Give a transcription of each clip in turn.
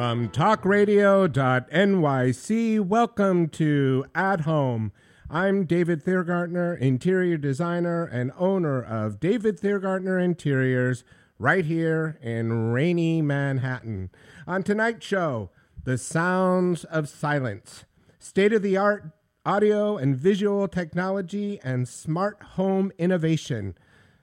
From talkradio.nyc, welcome to At Home. I'm David Thiergartner, interior designer and owner of David Thiergartner Interiors, right here in rainy Manhattan. On tonight's show, the sounds of silence, state of the art audio and visual technology, and smart home innovation.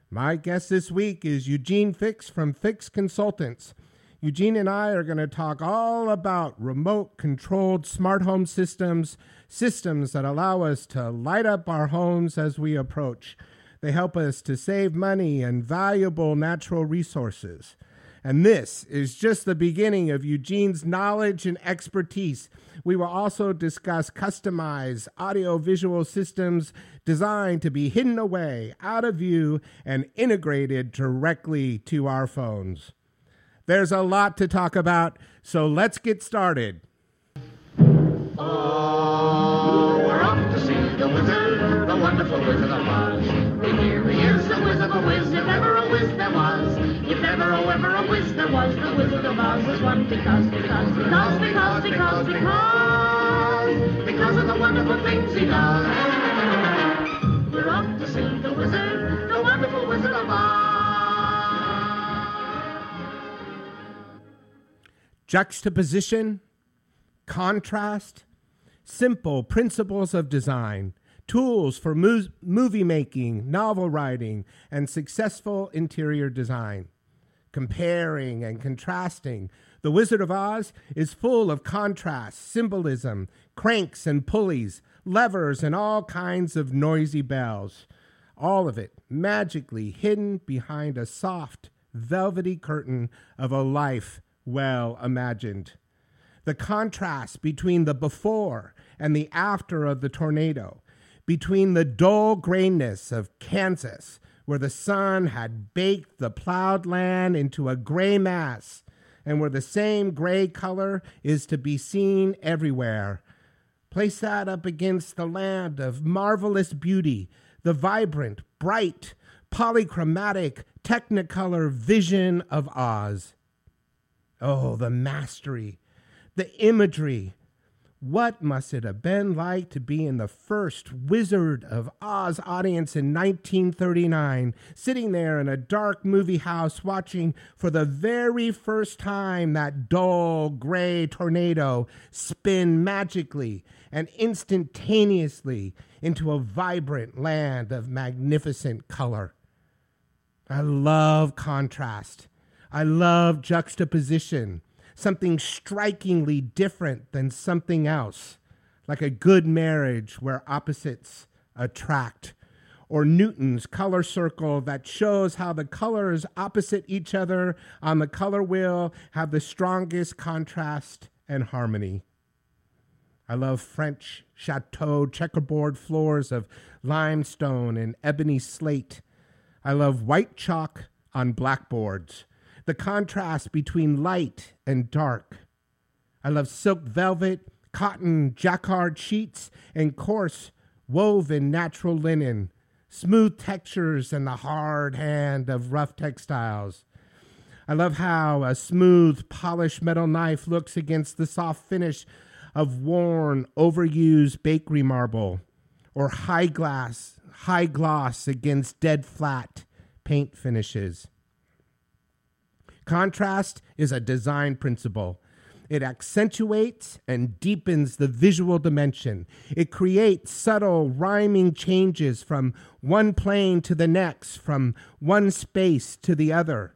My guest this week is Eugene Fix from Fix Consultants. Eugene and I are going to talk all about remote controlled smart home systems, systems that allow us to light up our homes as we approach. They help us to save money and valuable natural resources. And this is just the beginning of Eugene's knowledge and expertise. We will also discuss customized audio visual systems designed to be hidden away, out of view, and integrated directly to our phones. There's a lot to talk about, so let's get started. Oh, we're off to see the wizard, the wonderful wizard of Oz. Here he is, the wizard of Wiz, if ever a whiz there was. If ever, oh, ever a whiz there was, the wizard of Oz is one because, because, because, because, because, because, because of the wonderful things he does. We're off to see the wizard, the wonderful wizard of Oz. Juxtaposition, contrast, simple principles of design, tools for mu- movie making, novel writing, and successful interior design. Comparing and contrasting, The Wizard of Oz is full of contrast, symbolism, cranks and pulleys, levers, and all kinds of noisy bells. All of it magically hidden behind a soft, velvety curtain of a life well imagined the contrast between the before and the after of the tornado, between the dull grayness of Kansas, where the sun had baked the plowed land into a gray mass, and where the same gray color is to be seen everywhere. Place that up against the land of marvelous beauty, the vibrant, bright, polychromatic, technicolor vision of Oz. Oh, the mastery, the imagery. What must it have been like to be in the first Wizard of Oz audience in 1939, sitting there in a dark movie house watching for the very first time that dull gray tornado spin magically and instantaneously into a vibrant land of magnificent color? I love contrast. I love juxtaposition, something strikingly different than something else, like a good marriage where opposites attract, or Newton's color circle that shows how the colors opposite each other on the color wheel have the strongest contrast and harmony. I love French chateau checkerboard floors of limestone and ebony slate. I love white chalk on blackboards, the contrast between light and dark. I love silk velvet, cotton jacquard sheets, and coarse woven natural linen, smooth textures and the hard hand of rough textiles. I love how a smooth, polished metal knife looks against the soft finish of worn, overused bakery marble, or high glass, high gloss against dead flat paint finishes. Contrast is a design principle. It accentuates and deepens the visual dimension. It creates subtle rhyming changes from one plane to the next, from one space to the other.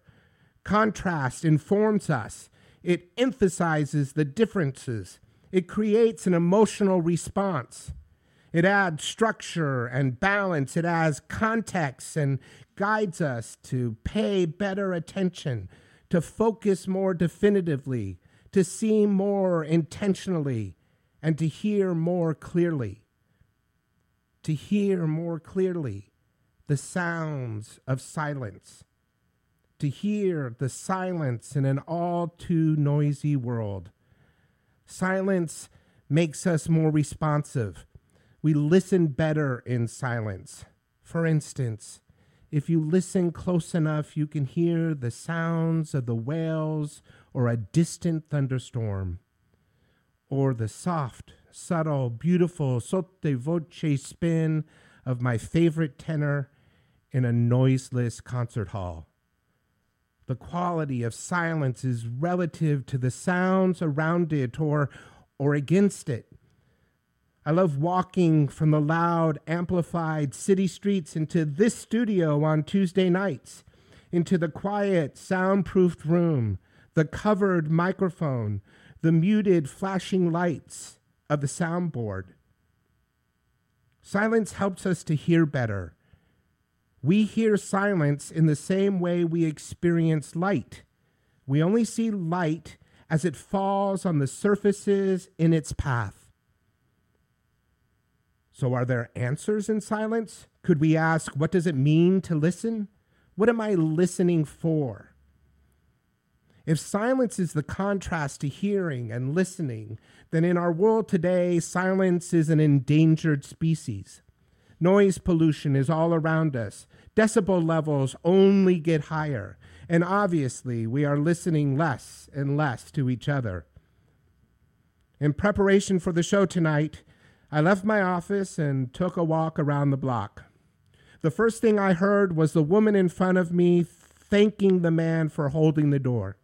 Contrast informs us. It emphasizes the differences. It creates an emotional response. It adds structure and balance. It adds context and guides us to pay better attention, to focus more definitively, to see more intentionally, and to hear more clearly. To hear more clearly the sounds of silence. To hear the silence in an all too noisy world. Silence makes us more responsive. We listen better in silence. For instance, if you listen close enough, you can hear the sounds of the whales or a distant thunderstorm, or the soft, subtle, beautiful sotto voce spin of my favorite tenor in a noiseless concert hall. The quality of silence is relative to the sounds around it or, or against it. I love walking from the loud, amplified city streets into this studio on Tuesday nights, into the quiet, soundproofed room, the covered microphone, the muted, flashing lights of the soundboard. Silence helps us to hear better. We hear silence in the same way we experience light. We only see light as it falls on the surfaces in its path. So, are there answers in silence? Could we ask, what does it mean to listen? What am I listening for? If silence is the contrast to hearing and listening, then in our world today, silence is an endangered species. Noise pollution is all around us. Decibel levels only get higher. And obviously, we are listening less and less to each other. In preparation for the show tonight, I left my office and took a walk around the block. The first thing I heard was the woman in front of me thanking the man for holding the door.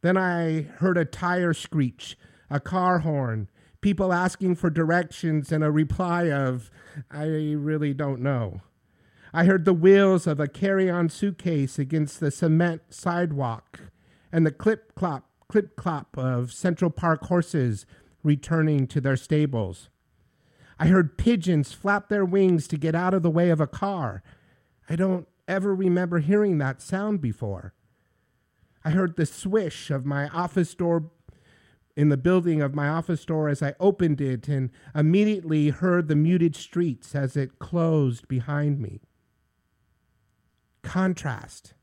Then I heard a tire screech, a car horn, people asking for directions, and a reply of, I really don't know. I heard the wheels of a carry on suitcase against the cement sidewalk and the clip clop, clip clop of Central Park horses returning to their stables. I heard pigeons flap their wings to get out of the way of a car. I don't ever remember hearing that sound before. I heard the swish of my office door in the building of my office door as I opened it and immediately heard the muted streets as it closed behind me. Contrast.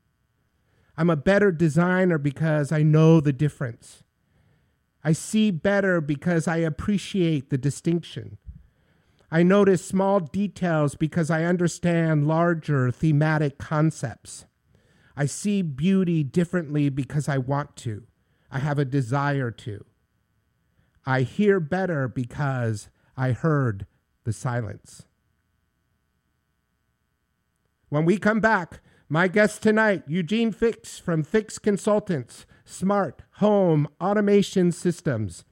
I'm a better designer because I know the difference. I see better because I appreciate the distinction. I notice small details because I understand larger thematic concepts. I see beauty differently because I want to. I have a desire to. I hear better because I heard the silence. When we come back, my guest tonight, Eugene Fix from Fix Consultants, Smart Home Automation Systems.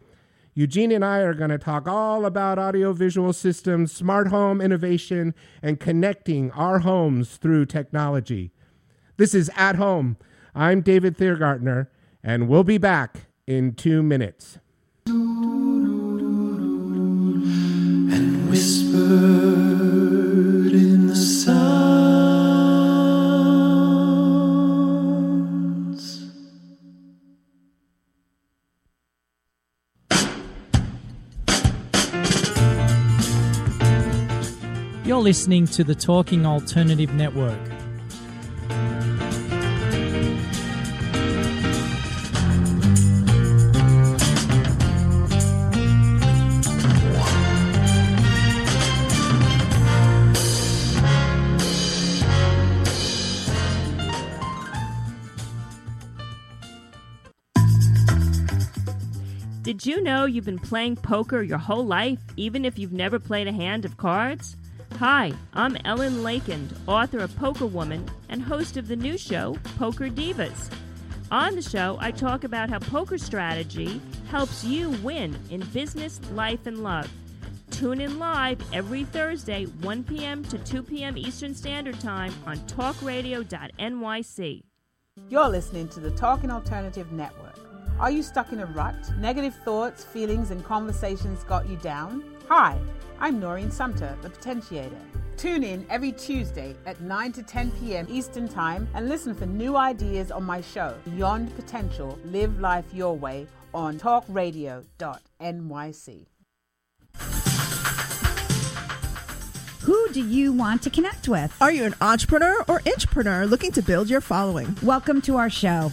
Eugene and I are going to talk all about audiovisual systems, smart home innovation, and connecting our homes through technology. This is At Home. I'm David Thiergartner, and we'll be back in two minutes. and whispered listening to the Talking Alternative Network. Did you know you've been playing poker your whole life, even if you've never played a hand of cards? Hi, I'm Ellen Leikind, author of Poker Woman and host of the new show, Poker Divas. On the show, I talk about how poker strategy helps you win in business, life, and love. Tune in live every Thursday, 1 p.m. to 2 p.m. Eastern Standard Time on talkradio.nyc. You're listening to the Talking Alternative Network. Are you stuck in a rut? Negative thoughts, feelings, and conversations got you down? Hi, I'm Noreen Sumter, the Potentiator. Tune in every Tuesday at 9 to 10 p.m. Eastern Time and listen for new ideas on my show, Beyond Potential Live Life Your Way, on talkradio.nyc. Who do you want to connect with? Are you an entrepreneur or intrapreneur looking to build your following? Welcome to our show.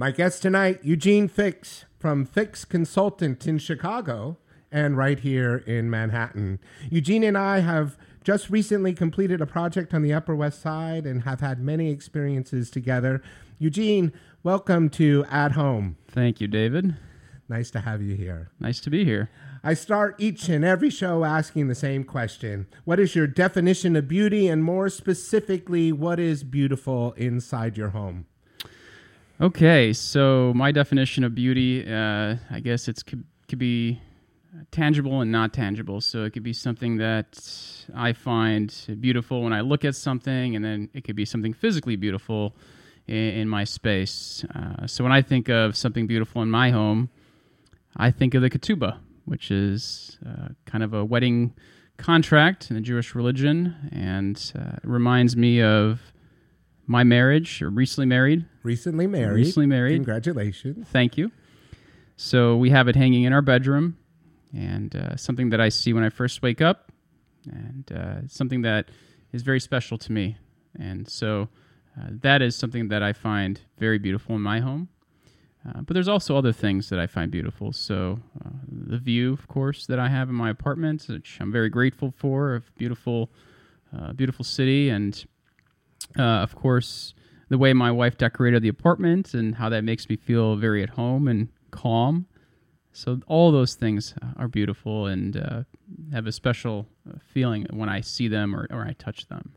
My guest tonight, Eugene Fix from Fix Consultant in Chicago and right here in Manhattan. Eugene and I have just recently completed a project on the Upper West Side and have had many experiences together. Eugene, welcome to At Home. Thank you, David. Nice to have you here. Nice to be here. I start each and every show asking the same question What is your definition of beauty? And more specifically, what is beautiful inside your home? Okay, so my definition of beauty, uh, I guess it's could, could be tangible and not tangible. So it could be something that I find beautiful when I look at something, and then it could be something physically beautiful in, in my space. Uh, so when I think of something beautiful in my home, I think of the ketubah, which is uh, kind of a wedding contract in the Jewish religion, and uh, it reminds me of my marriage, or recently married. Recently married. Recently married. Congratulations. Thank you. So we have it hanging in our bedroom, and uh, something that I see when I first wake up, and uh, something that is very special to me. And so uh, that is something that I find very beautiful in my home. Uh, but there's also other things that I find beautiful. So uh, the view, of course, that I have in my apartment, which I'm very grateful for, a beautiful, uh, beautiful city, and uh, of course, the way my wife decorated the apartment and how that makes me feel very at home and calm. So all those things are beautiful and uh, have a special uh, feeling when I see them or, or I touch them.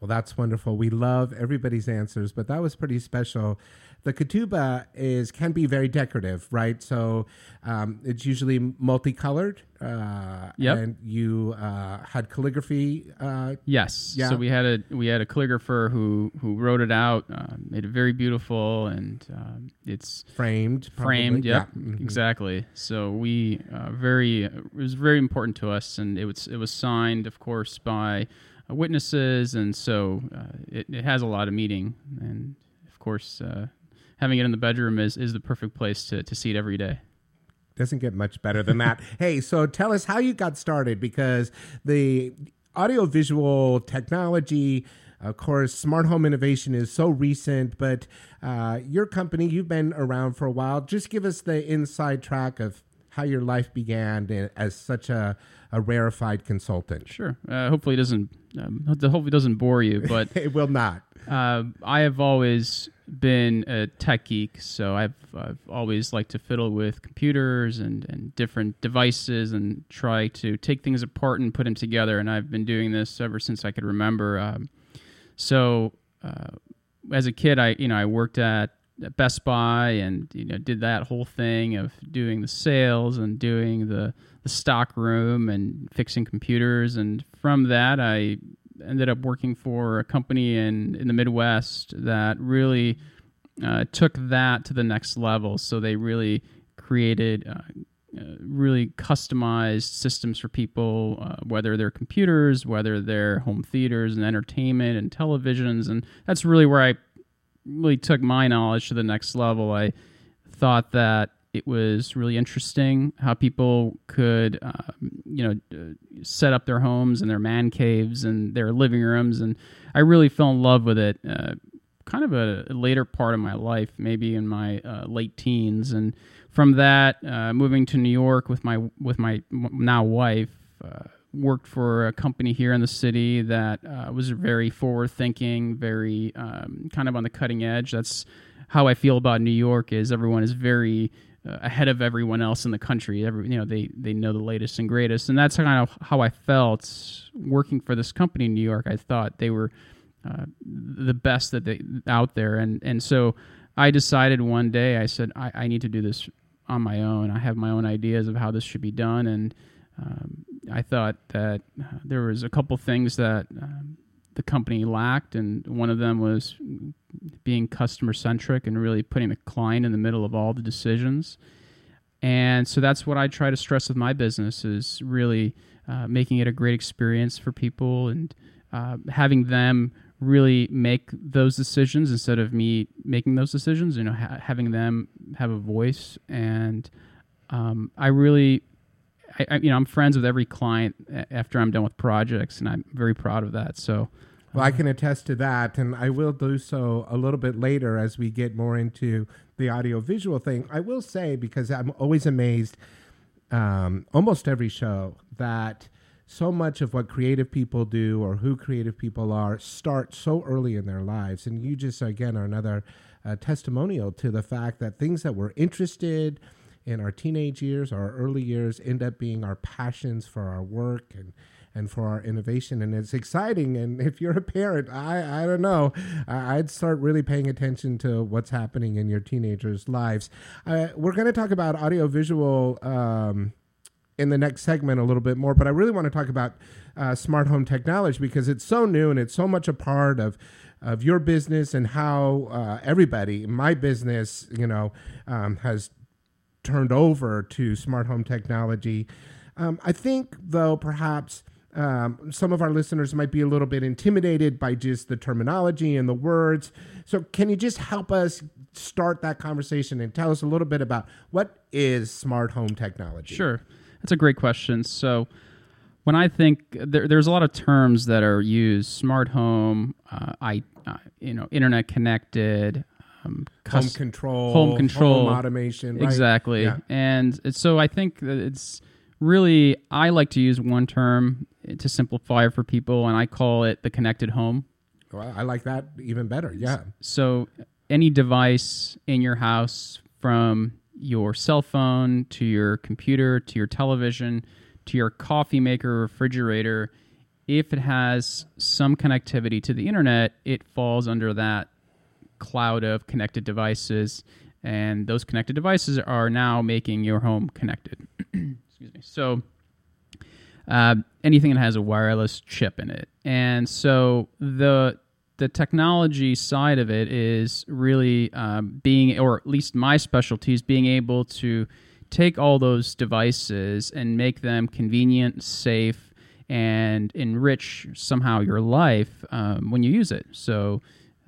Well, that's wonderful. We love everybody's answers, but that was pretty special. The ketubah is can be very decorative, right? So um, it's usually multicolored. Uh, Yep. And you uh, had calligraphy. Uh, Yes. Yeah. So we had a we had a calligrapher who who wrote it out, uh, made it very beautiful, and um, it's framed. probably. framed. Yep. Yeah. Mhm. Exactly. So we uh, very it was very important to us, and it was it was signed, of course, by uh, witnesses, and so uh, it, it has a lot of meaning, and of course. Uh, Having it in the bedroom is, is the perfect place to, to see it every day. Doesn't get much better than that. hey, so tell us how you got started because the audiovisual technology, of course, smart home innovation is so recent, but uh, your company, you've been around for a while. Just give us the inside track of how your life began as such a, a rarefied consultant. Sure. Uh, hopefully, it doesn't. Um, hopefully, it doesn't bore you, but it will not. Uh, I have always been a tech geek, so I've, I've always liked to fiddle with computers and, and different devices and try to take things apart and put them together. And I've been doing this ever since I could remember. Um, so uh, as a kid, I you know I worked at at Best Buy and you know did that whole thing of doing the sales and doing the the stock room and fixing computers and from that I ended up working for a company in in the Midwest that really uh, took that to the next level so they really created uh, uh, really customized systems for people, uh, whether they're computers, whether they're home theaters and entertainment and televisions. And that's really where I really took my knowledge to the next level. I thought that it was really interesting how people could, uh, you know, set up their homes and their man caves and their living rooms. And I really fell in love with it. Uh, kind of a, a later part of my life, maybe in my uh, late teens, and from that, uh, moving to New York with my with my now wife, uh, worked for a company here in the city that uh, was very forward thinking, very um, kind of on the cutting edge. That's how I feel about New York. Is everyone is very uh, ahead of everyone else in the country. Every you know they they know the latest and greatest, and that's kind of how I felt working for this company in New York. I thought they were uh, the best that they out there, and and so I decided one day I said I, I need to do this on my own. I have my own ideas of how this should be done, and um, I thought that uh, there was a couple things that um, the company lacked, and one of them was being customer centric and really putting the client in the middle of all the decisions. And so that's what I try to stress with my business is really uh, making it a great experience for people and uh, having them really make those decisions instead of me making those decisions. You know, ha- having them have a voice, and um, I really, I, I, you know, I'm friends with every client after I'm done with projects, and I'm very proud of that. So. Well, I can attest to that, and I will do so a little bit later as we get more into the audio visual thing. I will say, because I'm always amazed, um, almost every show, that so much of what creative people do or who creative people are start so early in their lives. And you just, again, are another uh, testimonial to the fact that things that we're interested in our teenage years, our early years, end up being our passions for our work and and for our innovation. And it's exciting. And if you're a parent, I, I don't know, I'd start really paying attention to what's happening in your teenagers' lives. Uh, we're going to talk about audiovisual um, in the next segment a little bit more, but I really want to talk about uh, smart home technology because it's so new and it's so much a part of of your business and how uh, everybody, my business, you know, um, has turned over to smart home technology. Um, I think, though, perhaps um, some of our listeners might be a little bit intimidated by just the terminology and the words. So, can you just help us start that conversation and tell us a little bit about what is smart home technology? Sure, that's a great question. So, when I think there, there's a lot of terms that are used: smart home, uh, I, uh, you know, internet connected, um, home control, home control, home automation, right? exactly. Yeah. And so I think that it's really I like to use one term to simplify it for people, and I call it the connected home. Well, I like that even better. Yeah. So any device in your house, from your cell phone to your computer to your television to your coffee maker, refrigerator, if it has some connectivity to the internet, it falls under that cloud of connected devices. And those connected devices are now making your home connected. Excuse me. So uh, anything that has a wireless chip in it. And so the the technology side of it is really um, being, or at least my specialty is being able to take all those devices and make them convenient, safe, and enrich somehow your life um, when you use it. So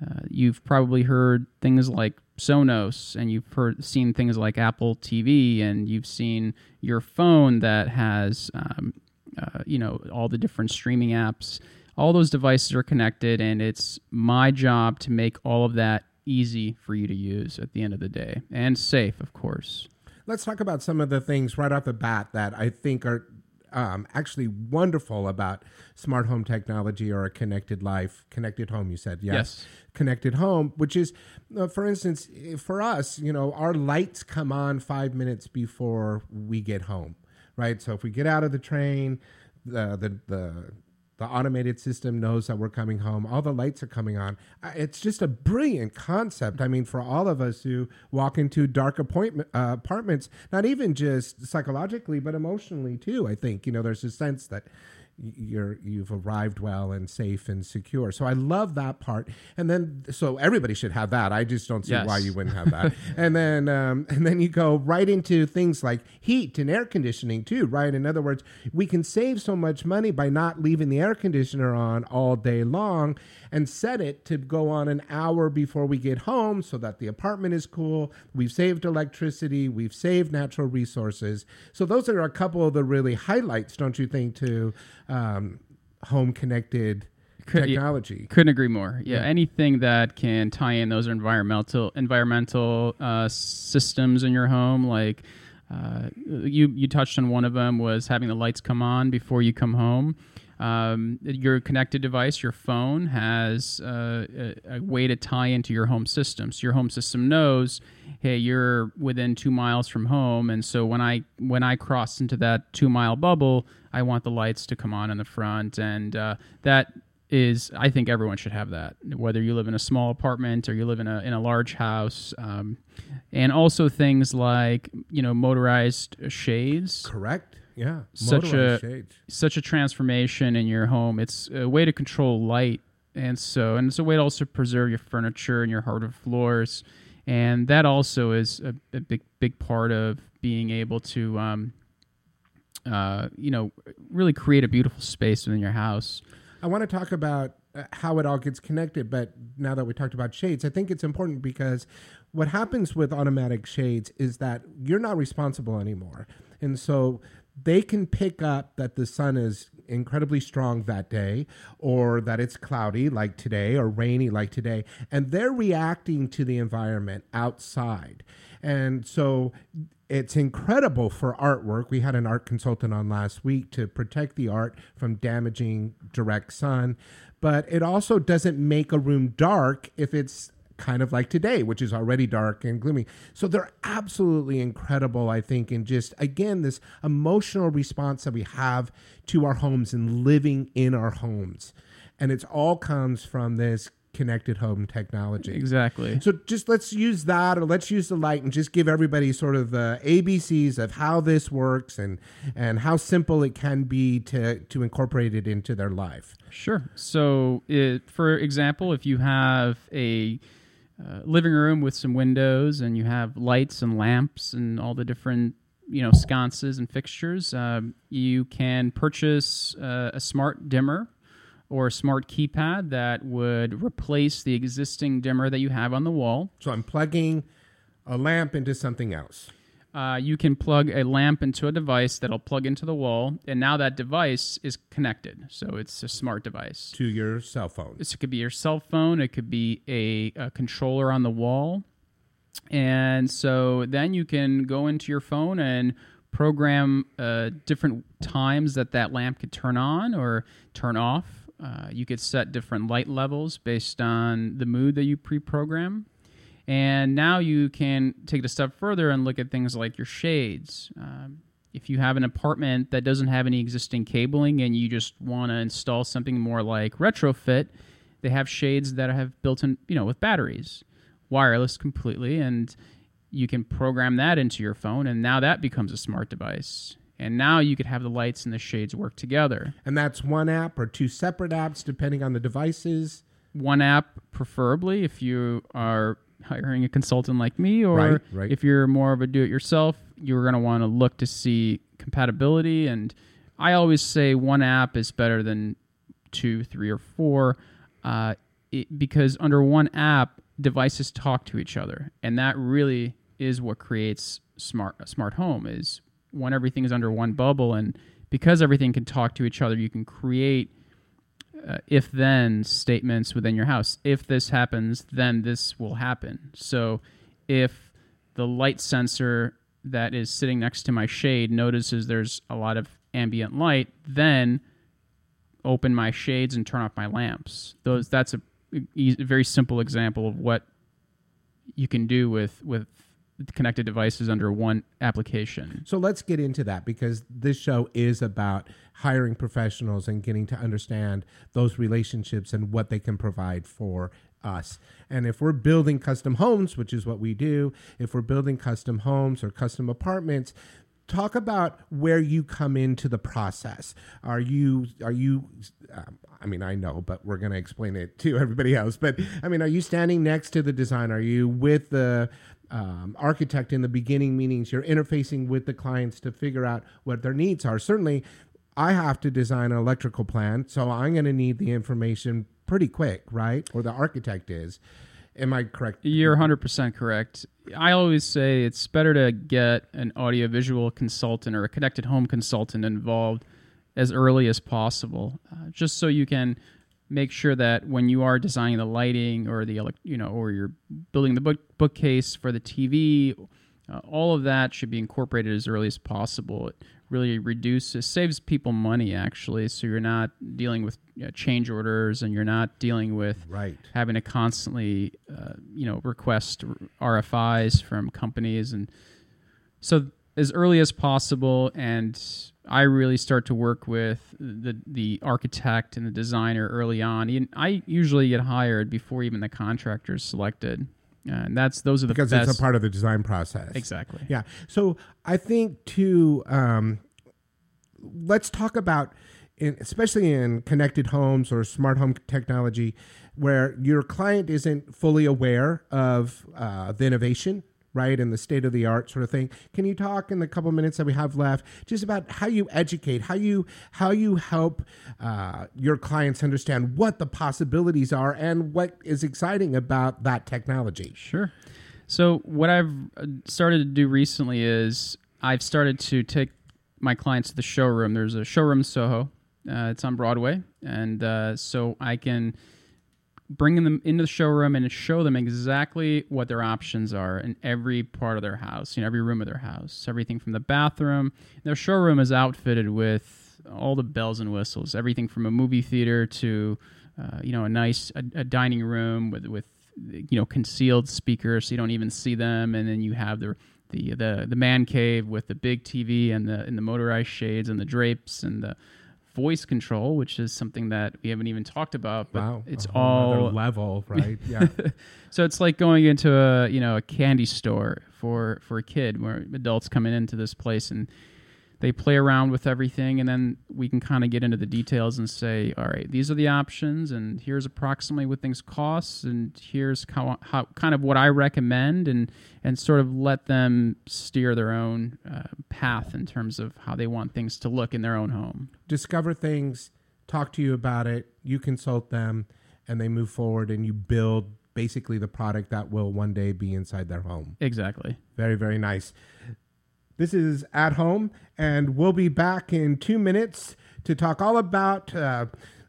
uh, you've probably heard things like Sonos, and you've heard seen things like Apple TV, and you've seen your phone that has um, uh, you know all the different streaming apps. All those devices are connected and it's my job to make all of that easy for you to use at the end of the day and safe of course. Let's talk about some of the things right off the bat that I think are um, actually wonderful about smart home technology or a connected life, connected home. You said yes, Yes. connected home, which is, uh, for instance, for us, you know, our lights come on five minutes before we get home, right? So if we get out of the train, the the the the automated system knows that we're coming home. All the lights are coming on. Uh, It's just a brilliant concept. I mean, for all of us who walk into dark appointment uh, apartments, not even just psychologically, but emotionally too. I think you know there's a sense that you're you've arrived well and safe and secure. So I love that part. And then so everybody should have that. I just don't see Yes. why you wouldn't have that. and then um, and then you go right into things like heat and air conditioning too, right? In other words, we can save so much money by not leaving the air conditioner on all day long and set it to go on an hour before we get home so that the apartment is cool. We've saved electricity, we've saved natural resources. So those are a couple of the really highlights, don't you think, to um, home connected technology. couldn't agree more yeah, Yeah. anything that can tie in those environmental environmental uh, systems in your home like uh, you you touched on one of them was having the lights come on before you come home um, your connected device, your phone, has uh, a, a way to tie into your home system. So your home system knows, hey, you're within two miles from home, and so when I when I cross into that two mile bubble, I want the lights to come on in the front, and uh, that is I think everyone should have that, whether you live in a small apartment or you live in a in a large house, um, and also things like you know motorized shades. Correct. Yeah. Such a shades. such a transformation in your home. It's a way to control light and so and it's a way to also preserve your furniture and your hardwood floors, and that also is a, a big big part of being able to, um, uh, you know, really create a beautiful space within your house. I want to talk about uh, how it all gets connected, but now that we talked about shades, I think it's important because what happens with automatic shades is that you're not responsible anymore. And so they can pick up that the sun is incredibly strong that day or that it's cloudy like today or rainy like today and they're reacting to the environment outside. And so it's incredible for artwork. We had an art consultant on last week to protect the art from damaging direct sun but it also doesn't make a room dark if it's kind of like today, which is already dark and gloomy. So they're absolutely incredible, I think, in just, again, this emotional response that we have to our homes and living in our homes. And it's all comes from this connected home technology. Exactly. So just let's use that or let's use the light and just give everybody sort of the ABCs of how this works and and how simple it can be to to incorporate it into their life. Sure. So, it, for example, if you have a uh, living room with some windows and you have lights and lamps and all the different you know sconces and fixtures. Um, you can purchase uh, a smart dimmer or a smart keypad that would replace the existing dimmer that you have on the wall. So i'm plugging a lamp into something else uh, you can plug a lamp into a device that'll plug into the wall, and now that device is connected. So it's a smart device to your cell phone. This could be your cell phone. It could be a, a controller on the wall, and so then you can go into your phone and program uh, different times that that lamp could turn on or turn off. Uh, you could set different light levels based on the mood that you pre-program. And now you can take it a step further and look at things like your shades. Um, if you have an apartment that doesn't have any existing cabling and you just want to install something more like retrofit, they have shades that have built in, you know, with batteries, wireless completely, and you can program that into your phone, and now that becomes a smart device. And now you could have the lights and the shades work together. And that's one app or two separate apps, depending on the devices. One app, preferably, if you are hiring a consultant like me, or right, right. if you're more of a do-it-yourself, you're going to want to look to see compatibility. And I always say one app is better than two, three, or four, uh, it, because under one app, devices talk to each other, and that really is what creates smart a smart home. Is when everything is under one bubble, and because everything can talk to each other, you can create uh, if then statements within your house. If this happens, then this will happen. So if the light sensor that is sitting next to my shade notices there's a lot of ambient light, then open my shades and turn off my lamps. Those that's a, a very simple example of what you can do with with connected devices under one application. So let's get into that because this show is about hiring professionals and getting to understand those relationships and what they can provide for us. And if we're building custom homes, which is what we do, if we're building custom homes or custom apartments, talk about where you come into the process. Are you are you um, I mean I know, but we're going to explain it to everybody else. But I mean, are you standing next to the design? Are you with the um, architect in the beginning meetings? You're interfacing with the clients to figure out what their needs are. Certainly, I have to design an electrical plan, so I'm going to need the information pretty quick, right? Or the architect is. Am I correct? You're 100% correct. I always say it's better to get an audiovisual consultant or a connected home consultant involved as early as possible, uh, just so you can make sure that when you are designing the lighting or the you know or you're building the book bookcase for the TV, uh, all of that should be incorporated as early as possible. It really reduces saves people money actually, so you're not dealing with you know, change orders and you're not dealing with right. having to constantly uh, you know request RFIs from companies and so as early as possible and I really start to work with the the architect and the designer early on. I usually get hired before even the contractor is selected. And that's those are the because best. it's a part of the design process. Exactly. Yeah. So I think too. Um, let's talk about in, especially in connected homes or smart home technology, where your client isn't fully aware of uh, the innovation, right, and the state of the art sort of thing. Can you talk in the couple minutes that we have left just about how you educate, how you how you help uh, your clients understand what the possibilities are and what is exciting about that technology? Sure. So what I've uh, started to do recently is I've started to take my clients to the showroom. There's a showroom Soho. Uh, it's on Broadway, and uh, so I can bring them into the showroom and show them exactly what their options are in every part of their house, you know, every room of their house, everything from the bathroom. Their showroom is outfitted with all the bells and whistles, everything from a movie theater to, uh, you know, a nice a, a dining room with with you know concealed speakers so you don't even see them, and then you have the the the the man cave with the big TV and the and the motorized shades and the drapes and the voice control, which is something that we haven't even talked about. But Wow, it's a whole nother all level, right? Yeah. so it's like going into a you know a candy store for for a kid, where adults coming into this place and they play around with everything, and then we can kind of get into the details and say, all right, these are the options, and here's approximately what things cost, and here's how, how kind of what I recommend, and and sort of let them steer their own uh, path in terms of how they want things to look in their own home. discover things, talk to you about it, you consult them, and they move forward and you build basically the product that will one day be inside their home. Exactly. Very, very nice. This is At Home, and we'll be back in two minutes to talk all about, uh,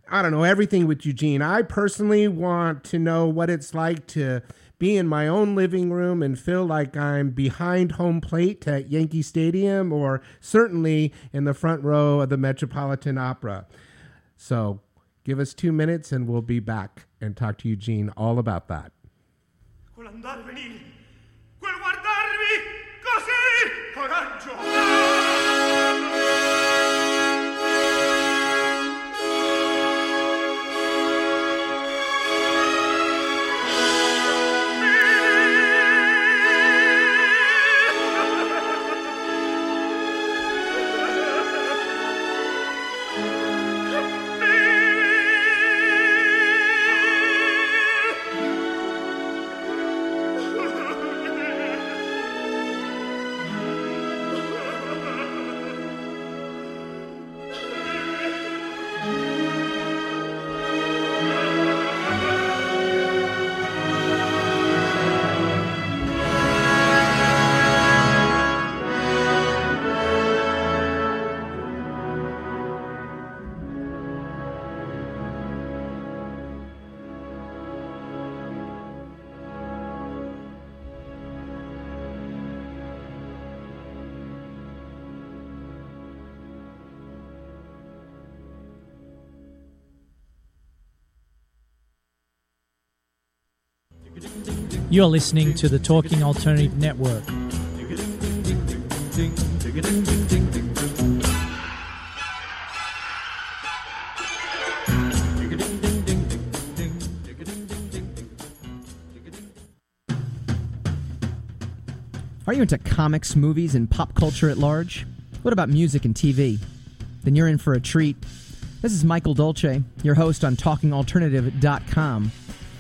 I don't know, everything with Eugene. I personally want to know what it's like to be in my own living room and feel like I'm behind home plate at Yankee Stadium or certainly in the front row of the Metropolitan Opera. So give us two minutes and we'll be back and talk to Eugene all about that. Sì, coraggio! You're listening to the Talking Alternative Network. Are you into comics, movies, and pop culture at large? What about music and TV? Then you're in for a treat. This is Michael Dolce, your host on TalkingAlternative.com.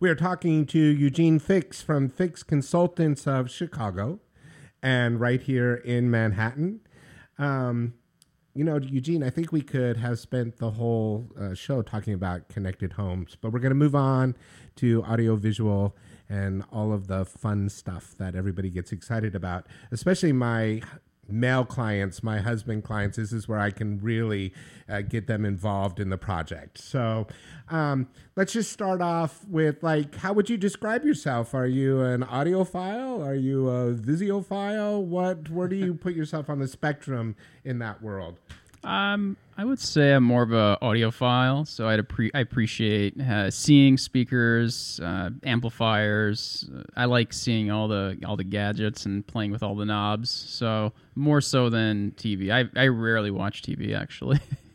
We are talking to Eugene Fiks from Fiks Consultants of Chicago and right here in Manhattan. Um, you know, Eugene, I think we could have spent the whole uh, show talking about connected homes, but we're going to move on to audiovisual and all of the fun stuff that everybody gets excited about, especially my male clients, my husband clients. This is where I can really uh, get them involved in the project. So um, let's just start off with like, how would you describe yourself? Are you an audiophile? Are you a visiophile? What? Where do you put yourself on the spectrum in that world? Um, I would say I'm more of a audiophile, so I'd appre- I appreciate uh, seeing speakers, uh, amplifiers. I like seeing all the all the gadgets and playing with all the knobs. So more so than TV. I I rarely watch TV actually.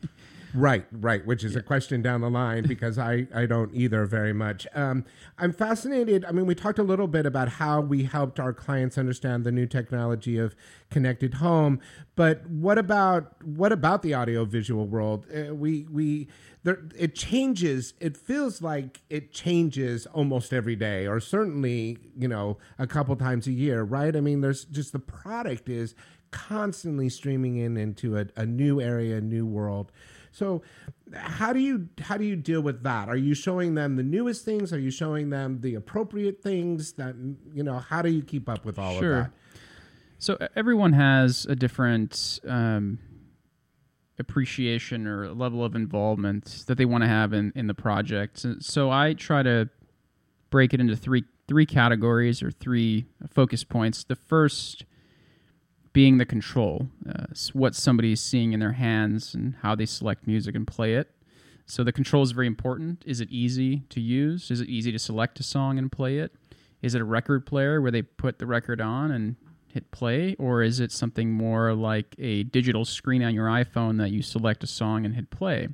Right, right, which is a question down the line because I, I don't either very much. Um, I'm fascinated. I mean, we talked a little bit about how we helped our clients understand the new technology of connected home, but what about what about the audiovisual world? Uh, we we there, it changes. It feels like it changes almost every day, or certainly you know a couple times a year, right? I mean, there's just the product is constantly streaming in into a, a new area, a new world. So how do you how do you deal with that? Are you showing them the newest things? Are you showing them the appropriate things that you know, how do you keep up with all Sure. of that? So everyone has a different um, appreciation or level of involvement that they want to have in, in the project. So, so I try to break it into three three categories or three focus points. The first being the control, uh, what somebody is seeing in their hands and how they select music and play it. So the control is very important. Is it easy to use? Is it easy to select a song and play it? Is it a record player where they put the record on and hit play? Or is it something more like a digital screen on your iPhone that you select a song and hit play?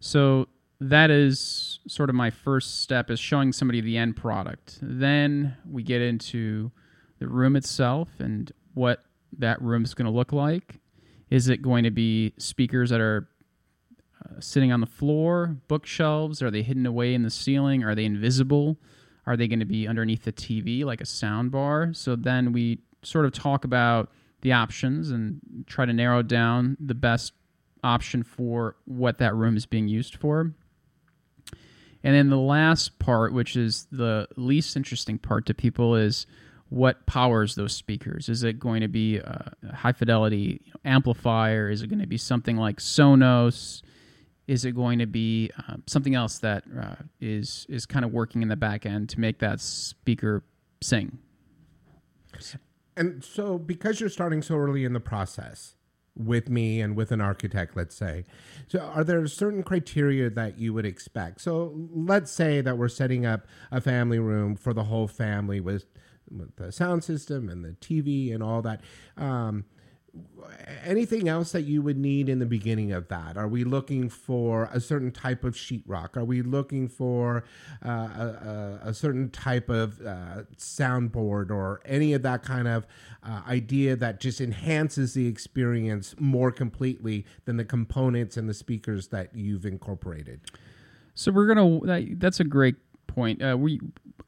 So that is sort of my first step is showing somebody the end product. Then we get into the room itself and what that room is going to look like. Is it going to be speakers that are uh, sitting on the floor, bookshelves? Are they hidden away in the ceiling? Are they invisible? Are they going to be underneath the TV like a sound bar? So then we sort of talk about the options and try to narrow down the best option for what that room is being used for. And then the last part, which is the least interesting part to people, is what powers those speakers. Is it going to be a high fidelity amplifier? Is it going to be something like Sonos? Is it going to be um, something else that uh, is is kind of working in the back end to make that speaker sing? And so, because you're starting so early in the process with me and with an architect, let's say, so are there certain criteria that you would expect? So, let's say that we're setting up a family room for the whole family with, with the sound system and the TV and all that. Um, anything else that you would need in the beginning of that? Are we looking for a certain type of sheetrock? Are we looking for uh, a, a, certain type of uh, soundboard or any of that kind of uh, idea that just enhances the experience more completely than the components and the speakers that you've incorporated? So we're gonna. That, that's a great point. Uh, we,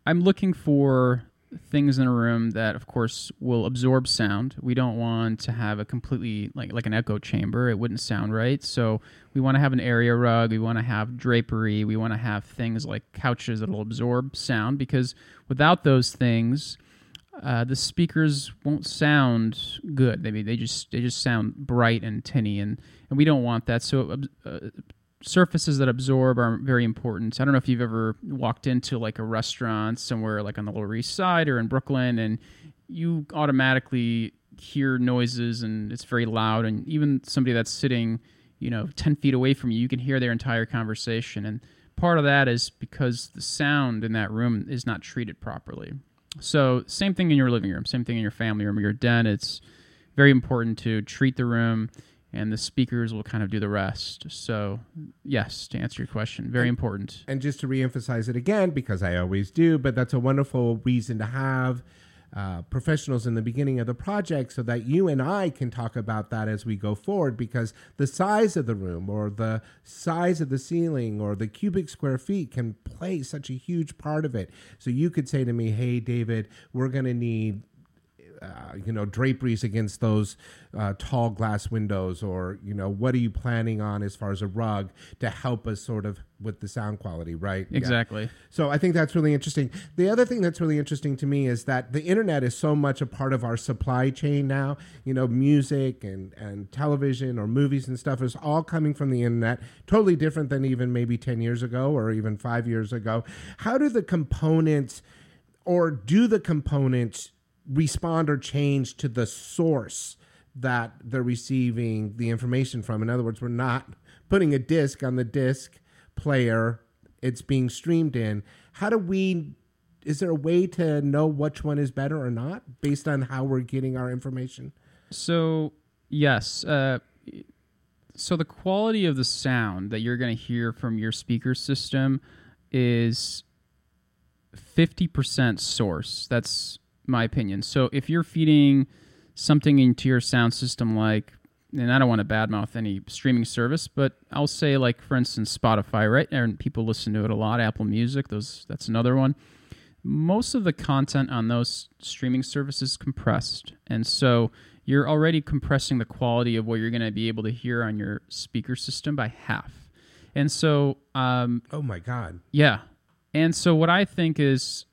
I'm looking for things in a room that, of course, will absorb sound. We don't want to have a completely like like an echo chamber. It wouldn't sound right. So we want to have an area rug. We want to have drapery. We want to have things like couches that'll absorb sound because without those things. Uh, the speakers won't sound good. They they just they just sound bright and tinny, and, and we don't want that. So uh, surfaces that absorb are very important. I don't know if you've ever walked into like a restaurant somewhere like on the Lower East Side or in Brooklyn and you automatically hear noises and it's very loud and even somebody that's sitting, you know, 10 feet away from you, you can hear their entire conversation and part of that is because the sound in that room is not treated properly. So, same thing in your living room, same thing in your family room or your den. It's very important to treat the room and the speakers will kind of do the rest. So, yes, to answer your question, very important. And just to reemphasize it again, because I always do, but that's a wonderful reason to have uh, professionals in the beginning of the project so that you and I can talk about that as we go forward because the size of the room or the size of the ceiling or the cubic square feet can play such a huge part of it. So you could say to me, hey, David, we're going to need uh, you know draperies against those uh, tall glass windows or you know what are you planning on as far as a rug to help us sort of with the sound quality right Yeah. Exactly. so i think that's really interesting the other thing that's really interesting to me is that the internet is so much a part of our supply chain now you know music and and television or movies and stuff is all coming from the internet totally different than even maybe 10 years ago or even 5 years ago how do the components or do the components respond or change to the source that they're receiving the information from? In other words, we're not putting a disc on the disc player, it's being streamed in. How do we? Is there a way to know which one is better or not based on how we're getting our information? So yes, uh, so the quality of the sound that you're going to hear from your speaker system is fifty percent source. That's my opinion. So if you're feeding something into your sound system, like, and I don't want to badmouth any streaming service, but I'll say like for instance Spotify, right? And people listen to it a lot. Apple Music, those that's another one most of the content on those streaming services compressed and so you're already compressing the quality of what you're going to be able to hear on your speaker system by half and so um, oh my god yeah and so what i think is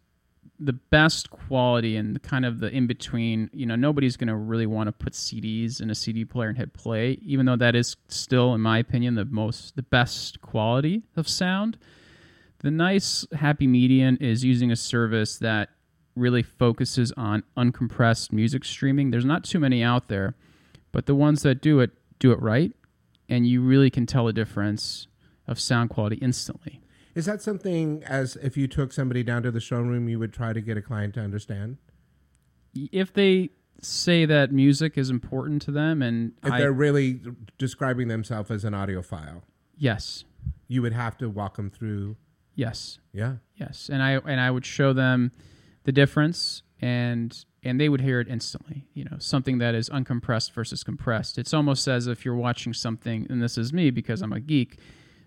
the best quality and kind of the in between you know nobody's going to really want to put cds in a cd player and hit play even though that is still in my opinion the most the best quality of sound the nice happy median is using a service that really focuses on uncompressed music streaming. There's not too many out there, but the ones that do it do it right, and you really can tell a difference of sound quality instantly. Is that something as if you took somebody down to the showroom, you would try to get a client to understand? If they say that music is important to them, and If I- they're really describing themselves as an audiophile, yes, you would have to walk them through. Yes. Yeah. Yes. And I and I would show them the difference and and they would hear it instantly. You know, something that is uncompressed versus compressed. It's almost as if you're watching something, and this is me because I'm a geek,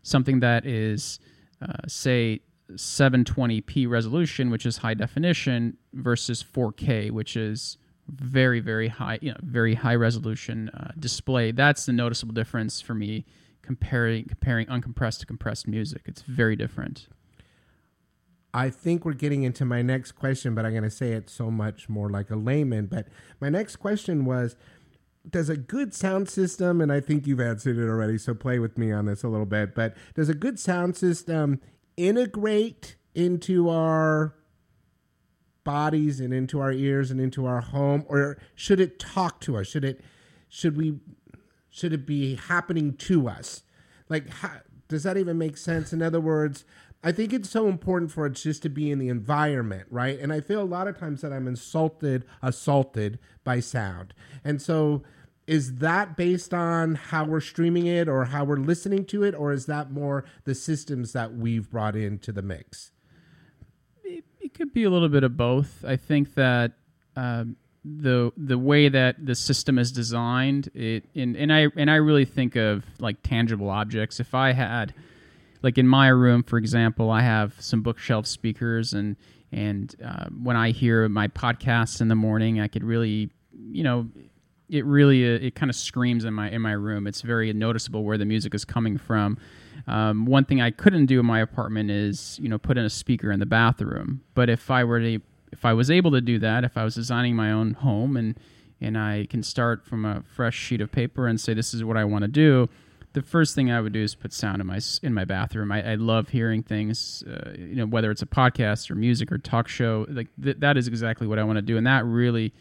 something that is, uh, say, 720p resolution, which is high definition, versus 4K, which is very very high, you know, very high resolution uh, display. That's the noticeable difference for me comparing comparing uncompressed to compressed music. It's very different. I think we're getting into my next question, but I'm going to say it so much more like a layman. But my next question was Does a good sound system, and I think you've answered it already, so play with me on this a little bit, but does a good sound system integrate into our bodies and into our ears and into our home or should it talk to us? Should it should we should it be happening to us? Like how, does that even make sense? In other words i think it's so important for it just to be in the environment right? And i feel a lot of times that i'm insulted assaulted by sound. And so is that based on how we're streaming it or how we're listening to it or is that more the systems that we've brought into the mix It could be a little bit of both. I think that um, the the way that the system is designed, it and, and I and I really think of like tangible objects. If I had, like in my room, for example, I have some bookshelf speakers, and and uh, when I hear my podcasts in the morning, I could really, you know, it really uh, it kind of screams in my in my room. It's very noticeable where the music is coming from. Um, one thing I couldn't do in my apartment is you know put in a speaker in the bathroom. But if I were to if I was able to do that, if I was designing my own home and and I can start from a fresh sheet of paper and say this is what I want to do, the first thing I would do is put sound in my in my bathroom. I, I love hearing things, uh, you know, whether it's a podcast or music or talk show. Like th- that is exactly what I want to do, and that really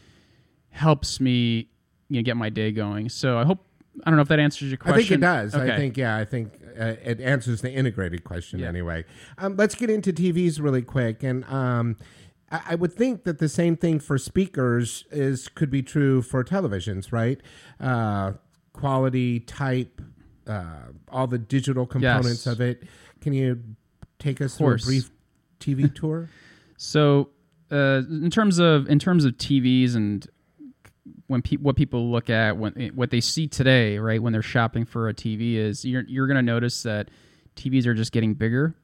helps me you know get my day going. So I hope I don't know if that answers your question. I think it does. I think yeah. I think uh, it answers the integrated question anyway. Um, let's get into TVs really quick, and um, I, I would think that the same thing for speakers is could be true for televisions, right? Uh, quality, type, uh, all the digital components Yes. of it. Can you take us through a brief TV tour? So uh, in terms of in terms of TVs and when pe- what people look at when what they see today, right? When they're shopping for a TV, is you're you're going to notice that TVs are just getting bigger,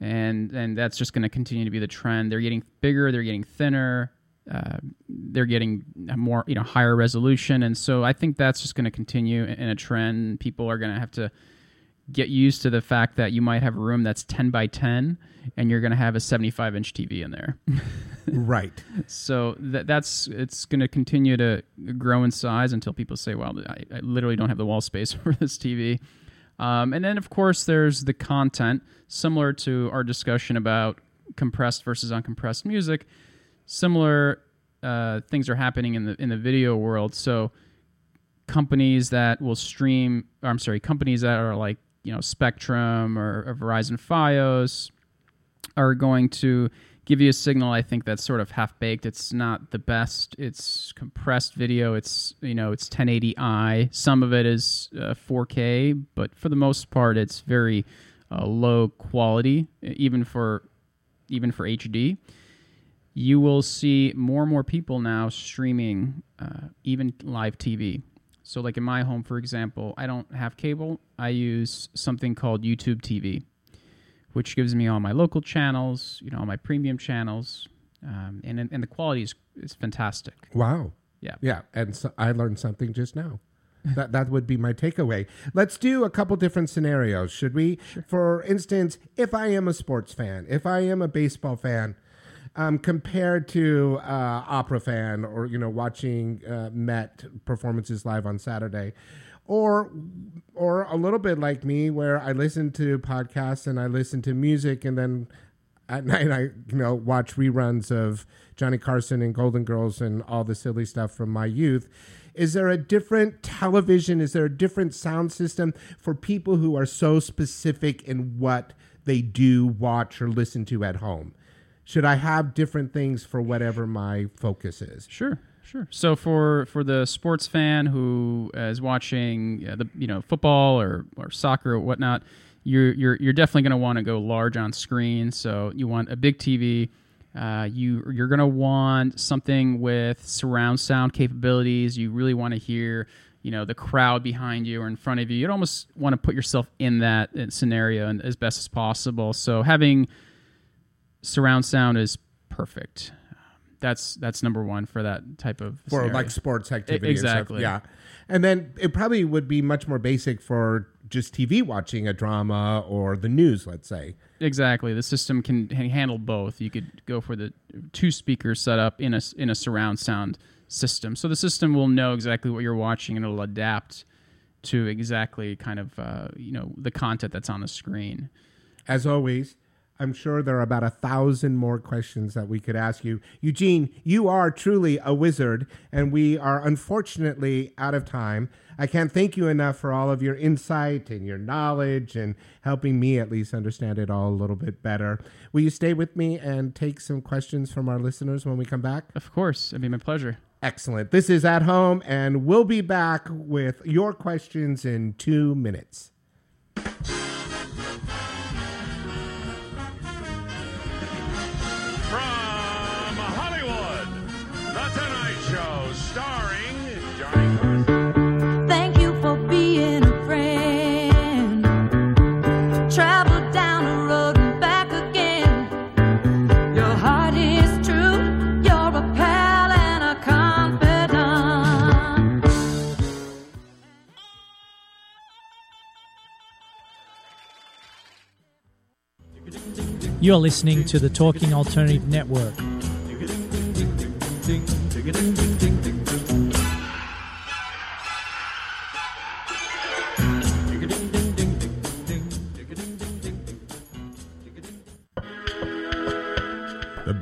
and and that's just going to continue to be the trend. They're getting bigger, they're getting thinner, uh, they're getting more you know higher resolution, and so I think that's just going to continue in a trend. People are going to have to get used to the fact that you might have a room that's 10 by 10 and you're going to have a 75 inch TV in there. right. So that that's it's going to continue to grow in size until people say, "Well, I, I literally don't have the wall space for this TV." Um, and then, of course, there's the content, similar to our discussion about compressed versus uncompressed music. Similar uh, things are happening in the in the video world. So companies that will stream, I'm sorry, companies that are like you know Spectrum or, or Verizon FiOS are going to give you a signal I think that's sort of half baked. It's not the best. It's compressed video. It's you know it's 1080i. Some of it is uh, 4K, but for the most part it's very uh, low quality even for even for HD. You will see more and more people now streaming uh, even live TV. So like in my home for example, I don't have cable. I use something called YouTube TV which gives me all my local channels, you know, all my premium channels, um, and and the quality is is fantastic. Wow. Yeah. Yeah, and so I learned something just now. that that would be my takeaway. Let's do a couple different scenarios, should we? Sure. For instance, if I am a sports fan, if I am a baseball fan, um, compared to uh, opera fan or you know watching uh, Met performances live on Saturday, or or a little bit like me where I listen to podcasts and I listen to music and then at night I you know watch reruns of Johnny Carson and Golden Girls and all the silly stuff from my youth. Is there a different television? Is there a different sound system for people who are so specific in what they do watch or listen to at home? Should I have different things for whatever my focus is? Sure. Sure. So for for the sports fan who is watching uh, the you know football or, or soccer or whatnot, you're you're you're definitely going to want to go large on screen. So you want a big TV. Uh, you you're going to want something with surround sound capabilities. You really want to hear you know the crowd behind you or in front of you. You'd almost want to put yourself in that uh, scenario and as best as possible. So having surround sound is perfect that's that's number one for that type of for scenario. like sports activity. Exactly. yeah, and then it probably would be much more basic for just TV watching a drama or the news, let's say. Exactly. The system can handle both. You could go for the two speakers set up in a in a surround sound system. So the system will know exactly what you're watching and it'll adapt to exactly kind of uh, you know the content that's on the screen. As always, I'm sure there are about a thousand more questions that we could ask you. Eugene, you are truly a wizard, and we are unfortunately out of time. I can't thank you enough for all of your insight and your knowledge and helping me at least understand it all a little bit better. Will you stay with me and take some questions from our listeners when we come back? Of course. It'd be my pleasure. Excellent. This is At Home, and we'll be back with your questions in two minutes. You're listening to the Talking Alternative Network.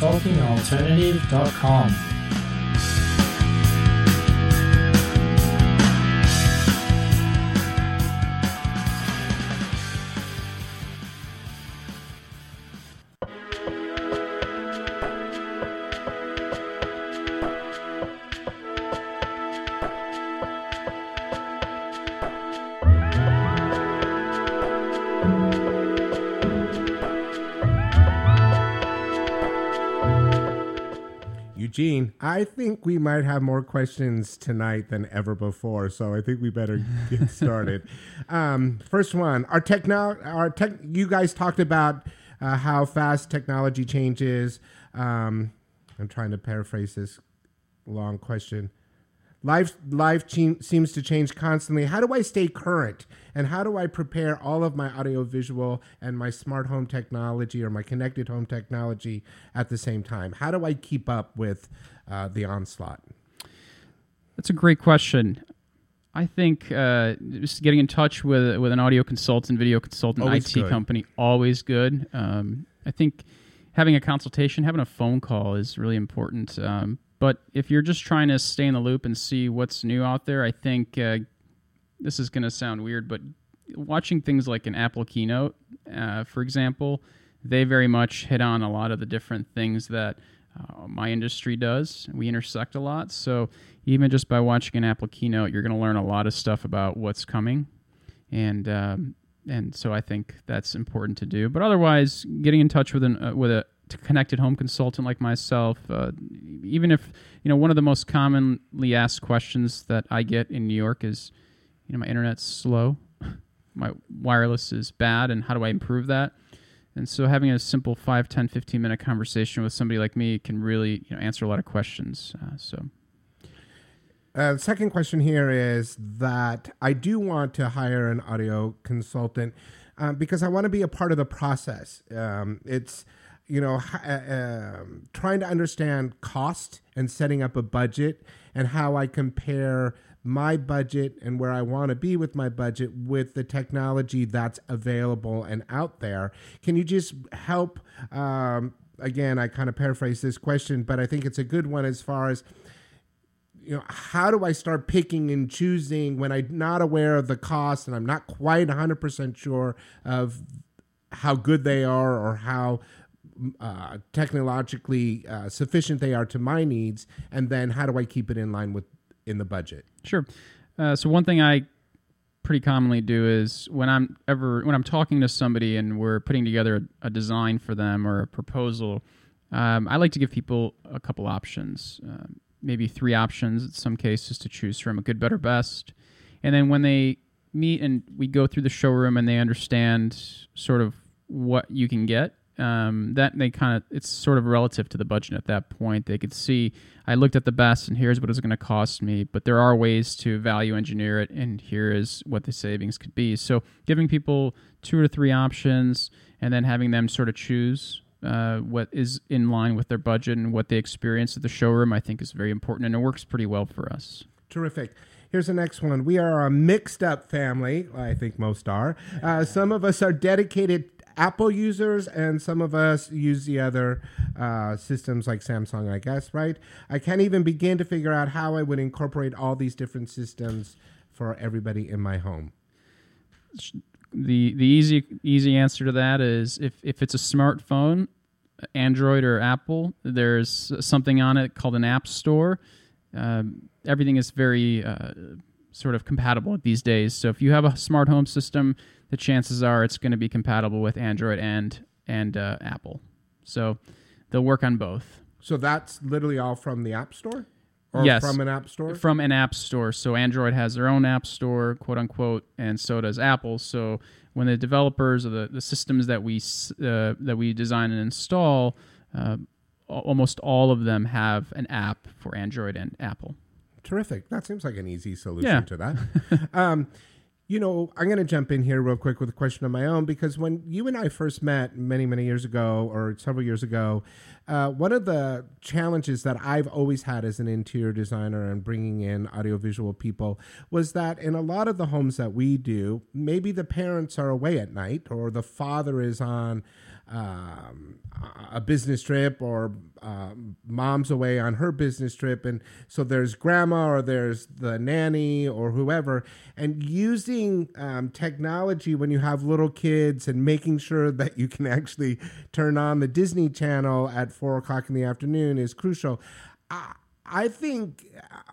TalkingAlternative.com. I think we might have more questions tonight than ever before, so I think we better get started. um, first one, our techno, our tech. You guys talked about uh, how fast technology changes. Um, I'm trying to paraphrase this long question. Life life che- seems to change constantly. How do I stay current? And how do I prepare all of my audiovisual and my smart home technology or my connected home technology at the same time? How do I keep up with uh, the onslaught? That's a great question. I think uh, just getting in touch with with an audio consultant, video consultant, Always IT good. company, always good. Um, I think having a consultation, having a phone call is really important. Um, but if you're just trying to stay in the loop and see what's new out there, I think uh, this is going to sound weird, but watching things like an Apple keynote, uh, for example, they very much hit on a lot of the different things that uh, my industry does. We intersect a lot. So even just by watching an Apple keynote, you're going to learn a lot of stuff about what's coming. And, um, and so I think that's important to do. But otherwise, getting in touch with an uh, with a connected home consultant like myself, uh, even if you know one of the most commonly asked questions that I get in New York is, you know, my internet's slow, my wireless is bad, and how do I improve that? And so having a simple 5, 10, 15 minute conversation with somebody like me can really you know, answer a lot of questions. Uh, so Uh, the second question here is that I do want to hire an audio consultant um, because I want to be a part of the process. Um, it's you know uh, um, trying to understand cost and setting up a budget and how I compare my budget and where I want to be with my budget with the technology that's available and out there. Can you just help? Um, again, I kind of paraphrase this question, but I think it's a good one as far as you know how do i start picking and choosing when i'm not aware of the cost and i'm not quite 100% sure of how good they are or how uh, technologically uh, sufficient they are to my needs and then how do i keep it in line with in the budget Sure. Uh, so one thing I pretty commonly do is when I'm ever when I'm talking to somebody and we're putting together a, design for them or a proposal, um, I like to give people a couple options, uh, maybe three options in some cases to choose from: a good, better, best. And then when they meet and we go through the showroom and they understand sort of what you can get um, that they kind of it's sort of relative to the budget at that point they could see i looked at the best and here's what it's going to cost me but there are ways to value engineer it and here is what the savings could be so giving people two or three options and then having them sort of choose uh, what is in line with their budget and what they experience at the showroom i think is very important and it works pretty well for us Terrific. Here's the next one. We are a mixed up family. I think most are. Uh, some of us are dedicated Apple users, and some of us use the other uh, systems like Samsung, I guess, right? I can't even begin to figure out how I would incorporate all these different systems for everybody in my home. the the easy easy answer to that is if if it's a smartphone, Android or Apple, there's something on it called an App Store. Um, everything is very uh, sort of compatible these days. So if you have a smart home system, the chances are it's going to be compatible with Android and and uh, Apple. So they'll work on both. So that's literally all from the App Store? Or yes, from an App Store? From an App Store. So Android has their own App Store, quote unquote, and so does Apple. So when the developers or the, the systems that we uh, that we design and install, uh, almost all of them have an app for Android and Apple. Terrific. That seems like an easy solution Yeah. to that. um, you know, I'm going to jump in here real quick with a question of my own because when you and I first met many, many years ago or several years ago, uh, one of the challenges that I've always had as an interior designer and bringing in audiovisual people was that in a lot of the homes that we do, maybe the parents are away at night or the father is on um, a business trip or um, mom's away on her business trip. And so there's grandma or there's the nanny or whoever. And using um, technology when you have little kids and making sure that you can actually turn on the disney channel at four o'clock in the afternoon is crucial. I, I think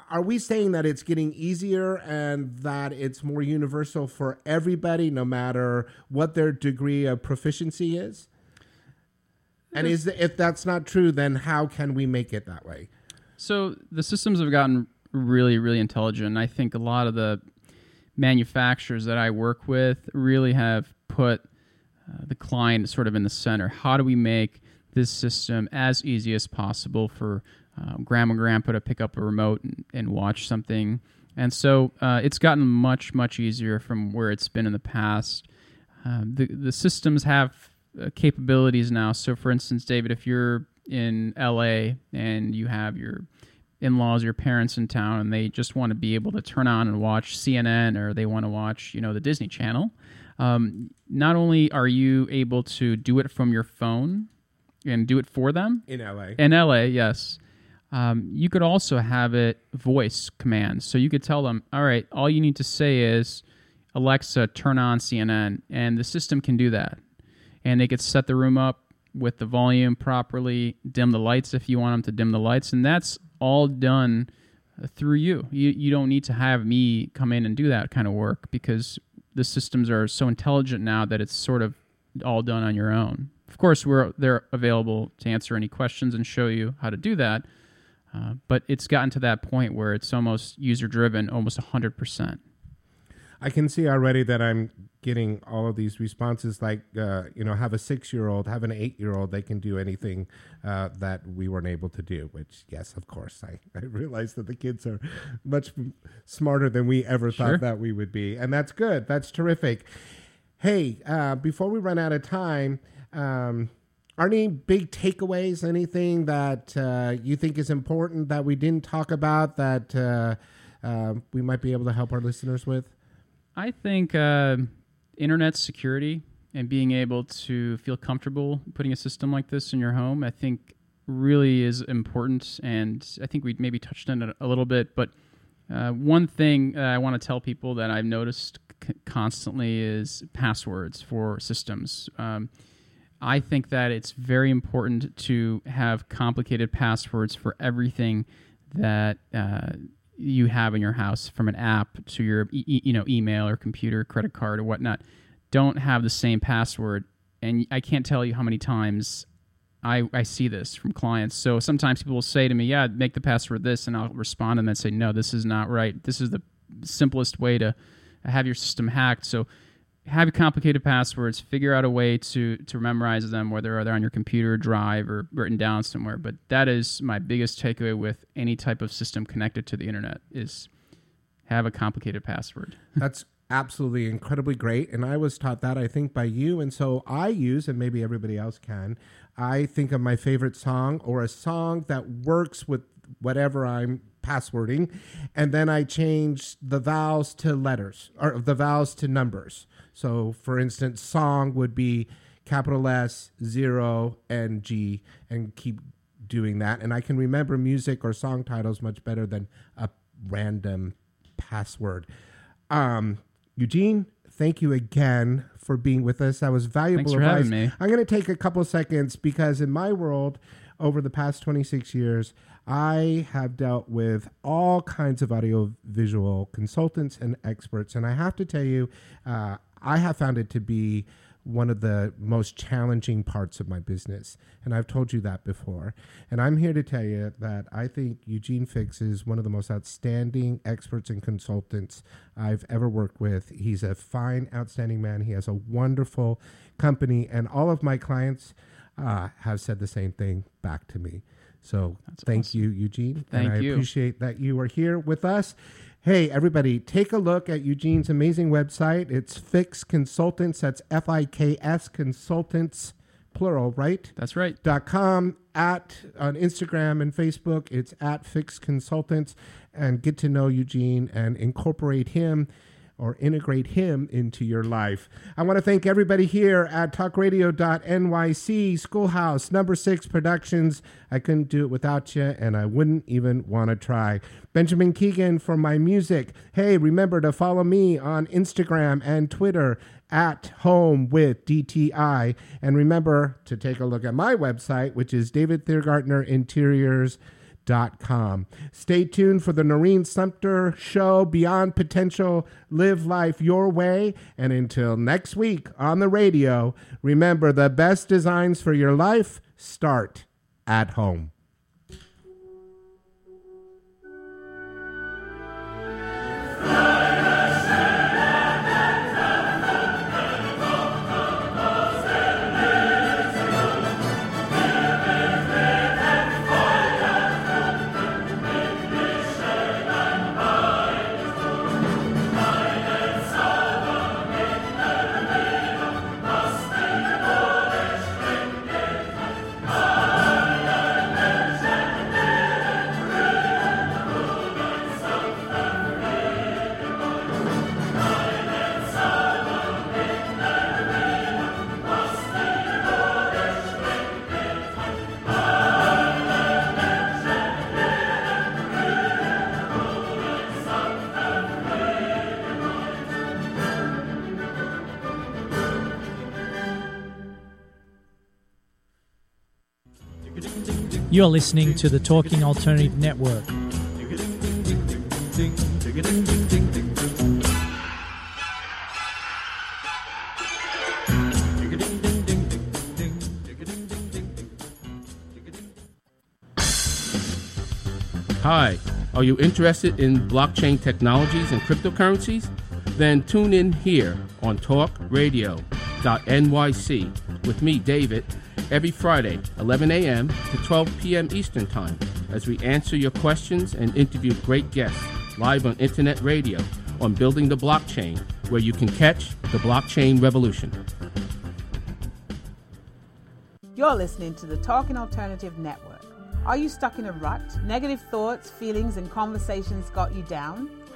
are we saying that it's getting easier and that it's more universal for everybody no matter what their degree of proficiency is and is if that's not true, then how can we make it that way? So the systems have gotten really, really intelligent. I think a lot of the manufacturers that I work with really have put uh, the client sort of in the center. How do we make this system as easy as possible for um, grandma and grandpa to pick up a remote and, and watch something? And so uh, it's gotten much, much easier from where it's been in the past. Um, the the systems have uh, capabilities now. So, for instance, David, if you're in LA and you have your in-laws, your parents in town, and they just want to be able to turn on and watch CNN or they want to watch, you know, the Disney Channel. Um, not only are you able to do it from your phone and do it for them In LA. in LA, yes. Um, you could also have it voice commands. So you could tell them, all right, all you need to say is, Alexa, turn on CNN. And the system can do that. And they could set the room up with the volume properly, dim the lights if you want them to dim the lights. And that's all done uh, through you. You, you don't need to have me come in and do that kind of work because the systems are so intelligent now that it's sort of all done on your own. Of course, we're they're available to answer any questions and show you how to do that. Uh, but it's gotten to that point where it's almost user driven, almost 100%. I can see already that I'm getting all of these responses like, uh, you know, have a six year old, have an eight year old, they can do anything uh, that we weren't able to do, which, yes, of course, I, I realize that the kids are much smarter than we ever Sure. thought that we would be. And that's good. That's terrific. Hey, uh, before we run out of time, um, are any big takeaways, anything that uh, you think is important that we didn't talk about that uh, uh, we might be able to help our listeners with? I think uh, internet security and being able to feel comfortable putting a system like this in your home, I think really is important. And I think we maybe touched on it a little bit, but uh, one thing I want to tell people that I've noticed c- constantly is passwords for systems. Um, I think that it's very important to have complicated passwords for everything that uh, you have in your house, from an app to your e- you know email or computer, credit card or whatnot. Don't have the same password, and I can't tell you how many times I, I see this from clients. So sometimes people will say to me, "Yeah, make the password this," and I'll respond to them and say, "No, this is not right. This is the simplest way to have your system hacked." So have complicated passwords. Figure out a way to to memorize them, whether they're on your computer, drive, or written down somewhere. But that is my biggest takeaway with any type of system connected to the internet: is have a complicated password. That's absolutely incredibly great. And I was taught that, I think, by you. And so I use, and maybe everybody else can, I think of my favorite song or a song that works with whatever I'm passwording. And then I change the vowels to letters or the vowels to numbers. So, for instance, song would be capital S, zero, and G, and keep doing that. And I can remember music or song titles much better than a random password. Um, Eugene, thank you again for being with us. That was valuable Thanks for advice. having me. I'm going to take a couple seconds because in my world, over the past 26 years, I have dealt with all kinds of audiovisual consultants and experts, and I have to tell you, uh, I have found it to be one of the most challenging parts of my business. And I've told you that before. And I'm here to tell you that I think Eugene Fiks is one of the most outstanding experts and consultants I've ever worked with. He's a fine, outstanding man. He has a wonderful company, and all of my clients uh, have said the same thing back to me. So thank you, Eugene. Thank and I you. appreciate that you are here with us. Hey, everybody, take a look at Eugene's amazing website. It's Fiks Consultants. That's F I K S Consultants, plural, right? That's right. Dot com at on Instagram and Facebook. It's at Fiks Consultants, and get to know Eugene and incorporate him or integrate him into your life. I want to thank everybody here at talkradio.nyc, Schoolhouse, number six productions. I couldn't do it without you, and I wouldn't even want to try. Benjamin Keegan for my music. Hey, remember to follow me on Instagram and Twitter at home with DTI. And remember to take a look at my website, which is David Thiergartner Interiors com. Stay tuned for the Noreen Sumter Show, Beyond Potential, Live Life Your Way. And until next week on the radio, remember the best designs for your life start at home. You're listening to the Talking Alternative Network. Hi, are you interested in blockchain technologies and cryptocurrencies? Then tune in here on talkradio.nyc with me, David, every Friday, 11 a.m. to 12 p.m. Eastern Time, as we answer your questions and interview great guests live on internet radio on Building the Blockchain, where you can catch the blockchain revolution. You're listening to the Talking Alternative Network. Are you stuck in a rut? Negative thoughts, feelings, and conversations got you down?